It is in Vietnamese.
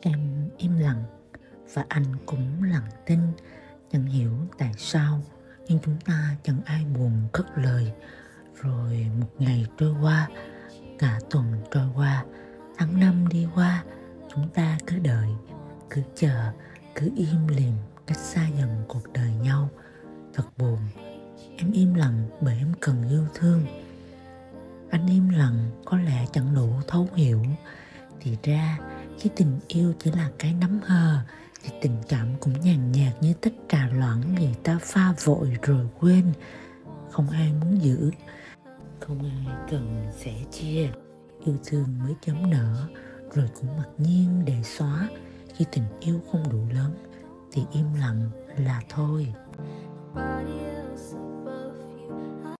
em im lặng và anh cũng lặng tin, chẳng hiểu tại sao, nhưng chúng ta chẳng ai buồn cất lời. Rồi một ngày trôi qua, cả tuần trôi qua, tháng năm đi qua, chúng ta cứ đợi, cứ chờ, cứ im lìm cách xa dần cuộc đời nhau. Thật buồn, em im lặng bởi em cần yêu thương. Anh im lặng có lẽ chẳng đủ thấu hiểu, thì ra khi tình yêu chỉ là cái nắm hờ thì tình cảm cũng nhàn nhạt như tách trà loãng người ta pha vội rồi quên. Không ai muốn giữ. Không ai cần sẻ chia. Yêu thương mới chấm nở, rồi cũng mặc nhiên để xóa. Khi tình yêu không đủ lớn, thì im lặng là thôi.